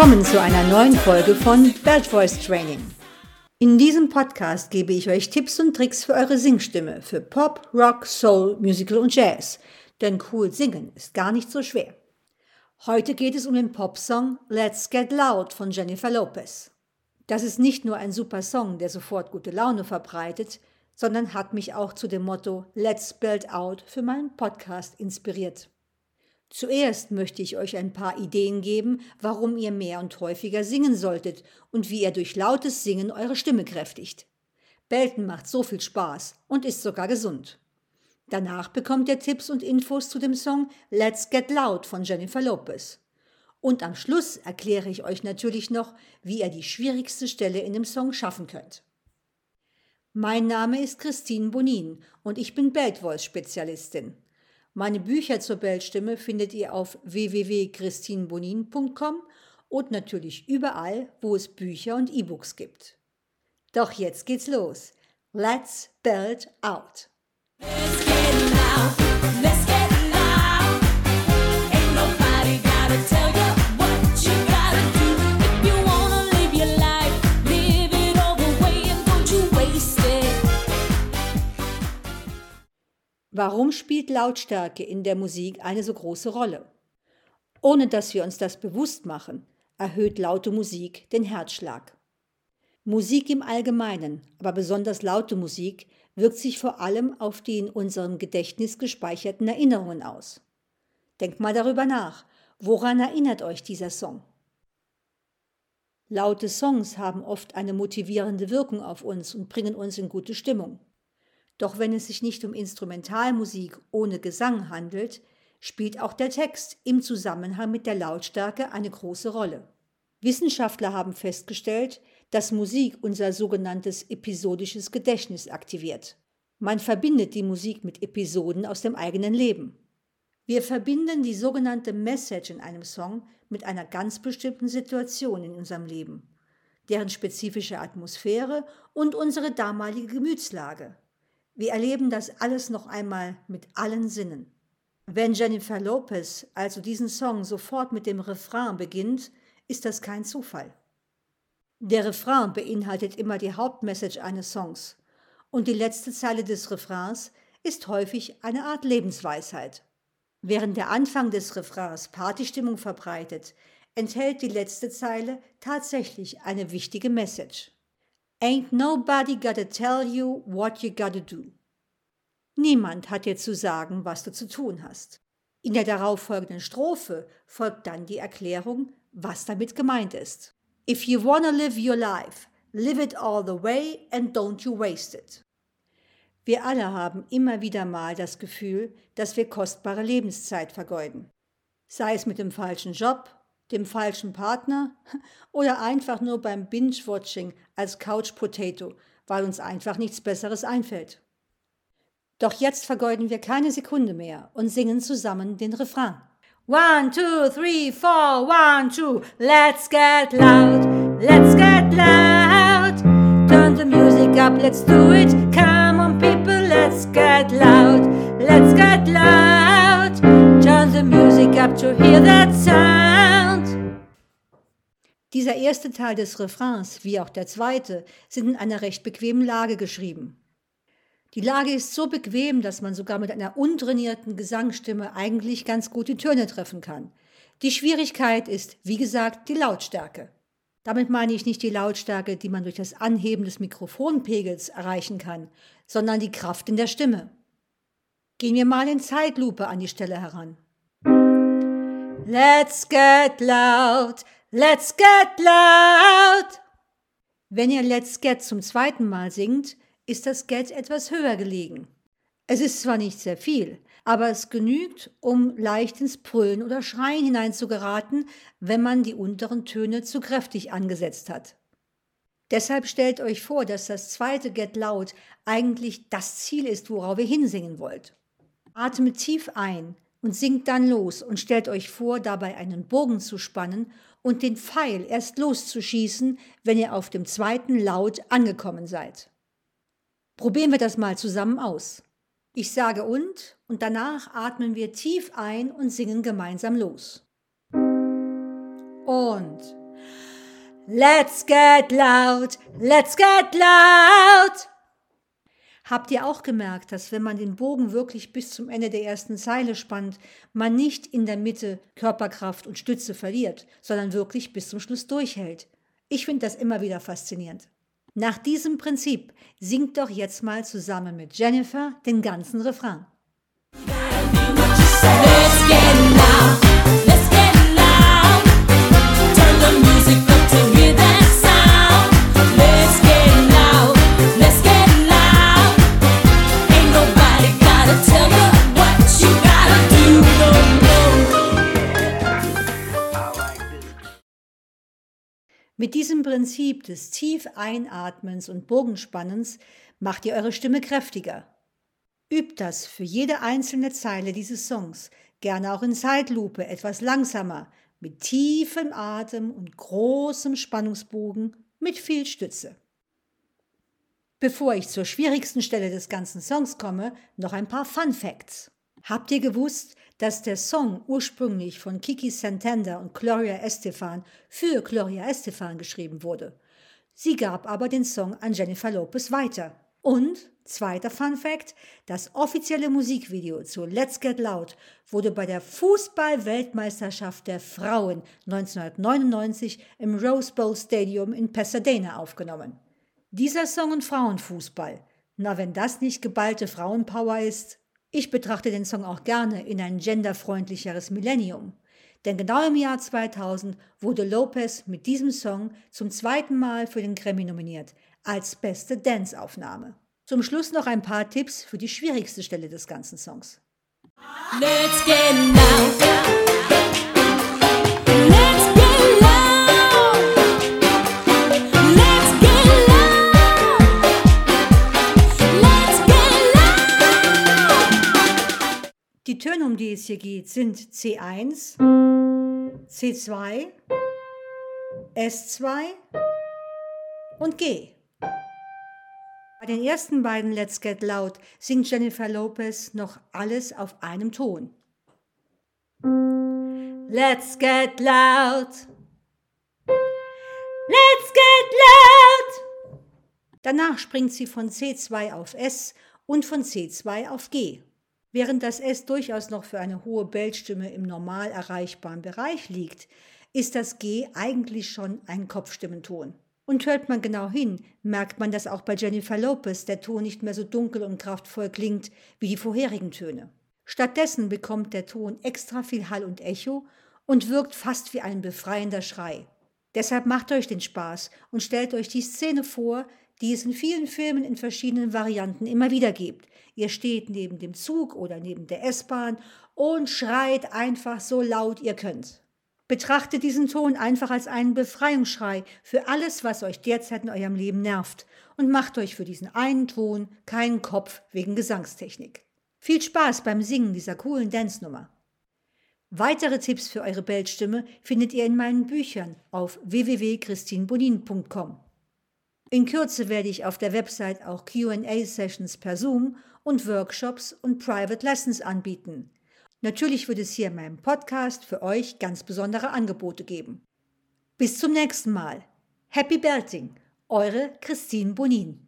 Willkommen zu einer neuen Folge von Belt Voice Training. In diesem Podcast gebe ich euch Tipps und Tricks für eure Singstimme für Pop, Rock, Soul, Musical und Jazz. Denn cool singen ist gar nicht so schwer. Heute geht es um den Popsong Let's Get Loud von Jennifer Lopez. Das ist nicht nur ein super Song, der sofort gute Laune verbreitet, sondern hat mich auch zu dem Motto Let's Build Out für meinen Podcast inspiriert. Zuerst möchte ich euch ein paar Ideen geben, warum ihr mehr und häufiger singen solltet und wie ihr durch lautes Singen eure Stimme kräftigt. Belten macht so viel Spaß und ist sogar gesund. Danach bekommt ihr Tipps und Infos zu dem Song Let's Get Loud von Jennifer Lopez. Und am Schluss erkläre ich euch natürlich noch, wie ihr die schwierigste Stelle in dem Song schaffen könnt. Mein Name ist Christine Bonin und ich bin Belt Voice Spezialistin. Meine Bücher zur Bellstimme findet ihr auf www.christinbonin.com und natürlich überall, wo es Bücher und E-Books gibt. Doch jetzt geht's los. Let's belt out. Warum spielt Lautstärke in der Musik eine so große Rolle? Ohne dass wir uns das bewusst machen, erhöht laute Musik den Herzschlag. Musik im Allgemeinen, aber besonders laute Musik, wirkt sich vor allem auf die in unserem Gedächtnis gespeicherten Erinnerungen aus. Denkt mal darüber nach, woran erinnert euch dieser Song? Laute Songs haben oft eine motivierende Wirkung auf uns und bringen uns in gute Stimmung. Doch wenn es sich nicht um Instrumentalmusik ohne Gesang handelt, spielt auch der Text im Zusammenhang mit der Lautstärke eine große Rolle. Wissenschaftler haben festgestellt, dass Musik unser sogenanntes episodisches Gedächtnis aktiviert. Man verbindet die Musik mit Episoden aus dem eigenen Leben. Wir verbinden die sogenannte Message in einem Song mit einer ganz bestimmten Situation in unserem Leben, deren spezifische Atmosphäre und unsere damalige Gemütslage. Wir erleben das alles noch einmal mit allen Sinnen. Wenn Jennifer Lopez also diesen Song sofort mit dem Refrain beginnt, ist das kein Zufall. Der Refrain beinhaltet immer die Hauptmessage eines Songs und die letzte Zeile des Refrains ist häufig eine Art Lebensweisheit. Während der Anfang des Refrains Partystimmung verbreitet, enthält die letzte Zeile tatsächlich eine wichtige Message. Ain't nobody gotta tell you what you gotta do. Niemand hat dir zu sagen, was du zu tun hast. In der darauffolgenden Strophe folgt dann die Erklärung, was damit gemeint ist. If you wanna live your life, live it all the way and don't you waste it. Wir alle haben immer wieder mal das Gefühl, dass wir kostbare Lebenszeit vergeuden. Sei es mit dem falschen Job, dem falschen Partner oder einfach nur beim Binge-Watching als Couch Potato, weil uns einfach nichts Besseres einfällt. Doch jetzt vergeuden wir keine Sekunde mehr und singen zusammen den Refrain. One, two, three, four, one, two, let's get loud, let's get loud. Turn the music up, let's do it. Come on, people, let's get loud, let's get loud. Turn the music up to hear that sound. Dieser erste Teil des Refrains, wie auch der zweite, sind in einer recht bequemen Lage geschrieben. Die Lage ist so bequem, dass man sogar mit einer untrainierten Gesangsstimme eigentlich ganz gut die Töne treffen kann. Die Schwierigkeit ist, wie gesagt, die Lautstärke. Damit meine ich nicht die Lautstärke, die man durch das Anheben des Mikrofonpegels erreichen kann, sondern die Kraft in der Stimme. Gehen wir mal in Zeitlupe an die Stelle heran. Let's get loud, Let's get loud! Wenn ihr Let's get zum zweiten Mal singt, ist das Get etwas höher gelegen. Es ist zwar nicht sehr viel, aber es genügt, um leicht ins Brüllen oder Schreien hineinzugeraten, wenn man die unteren Töne zu kräftig angesetzt hat. Deshalb stellt euch vor, dass das zweite Get Loud eigentlich das Ziel ist, worauf ihr hinsingen wollt. Atmet tief ein und singt dann los und stellt euch vor, dabei einen Bogen zu spannen und den Pfeil erst loszuschießen, wenn ihr auf dem zweiten Laut angekommen seid. Probieren wir das mal zusammen aus. Ich sage und und danach atmen wir tief ein und singen gemeinsam los. Und Let's get loud, let's get loud. Habt ihr auch gemerkt, dass wenn man den Bogen wirklich bis zum Ende der ersten Zeile spannt, man nicht in der Mitte Körperkraft und Stütze verliert, sondern wirklich bis zum Schluss durchhält? Ich finde das immer wieder faszinierend. Nach diesem Prinzip singt doch jetzt mal zusammen mit Jennifer den ganzen Refrain. Let's get loud. Mit diesem Prinzip des tief Einatmens und Bogenspannens macht ihr eure Stimme kräftiger. Übt das für jede einzelne Zeile dieses Songs, gerne auch in Zeitlupe, etwas langsamer, mit tiefem Atem und großem Spannungsbogen, mit viel Stütze. Bevor ich zur schwierigsten Stelle des ganzen Songs komme, noch ein paar Fun Facts. Habt ihr gewusst, dass der Song ursprünglich von Kiki Santander und Gloria Estefan für Gloria Estefan geschrieben wurde? Sie gab aber den Song an Jennifer Lopez weiter. Und, zweiter Fun Fact, das offizielle Musikvideo zu Let's Get Loud wurde bei der Fußball-Weltmeisterschaft der Frauen 1999 im Rose Bowl Stadium in Pasadena aufgenommen. Dieser Song und Frauenfußball. Na, wenn das nicht geballte Frauenpower ist. Ich betrachte den Song auch gerne in ein genderfreundlicheres Millennium. Denn genau im Jahr 2000 wurde Lopez mit diesem Song zum zweiten Mal für den Grammy nominiert, als beste Dance-Aufnahme. Zum Schluss noch ein paar Tipps für die schwierigste Stelle des ganzen Songs. Let's get loud. Die Töne, um die es hier geht, sind C1, C2, S2 und G. Bei den ersten beiden Let's Get Loud singt Jennifer Lopez noch alles auf einem Ton. Let's get loud. Let's get loud. Danach springt sie von C2 auf S und von C2 auf G. Während das S durchaus noch für eine hohe Bellstimme im normal erreichbaren Bereich liegt, ist das G eigentlich schon ein Kopfstimmenton. Und hört man genau hin, merkt man, dass auch bei Jennifer Lopez der Ton nicht mehr so dunkel und kraftvoll klingt wie die vorherigen Töne. Stattdessen bekommt der Ton extra viel Hall und Echo und wirkt fast wie ein befreiender Schrei. Deshalb macht euch den Spaß und stellt euch die Szene vor, die es in vielen Filmen in verschiedenen Varianten immer wieder gibt. Ihr steht neben dem Zug oder neben der S-Bahn und schreit einfach so laut ihr könnt. Betrachtet diesen Ton einfach als einen Befreiungsschrei für alles, was euch derzeit in eurem Leben nervt und macht euch für diesen einen Ton keinen Kopf wegen Gesangstechnik. Viel Spaß beim Singen dieser coolen Dance-Nummer. Weitere Tipps für eure Bellstimme findet ihr in meinen Büchern auf www.christinbonin.com. In Kürze werde ich auf der Website auch QA-Sessions per Zoom und Workshops und Private Lessons anbieten. Natürlich wird es hier in meinem Podcast für euch ganz besondere Angebote geben. Bis zum nächsten Mal. Happy Belting, eure Christine Bonin.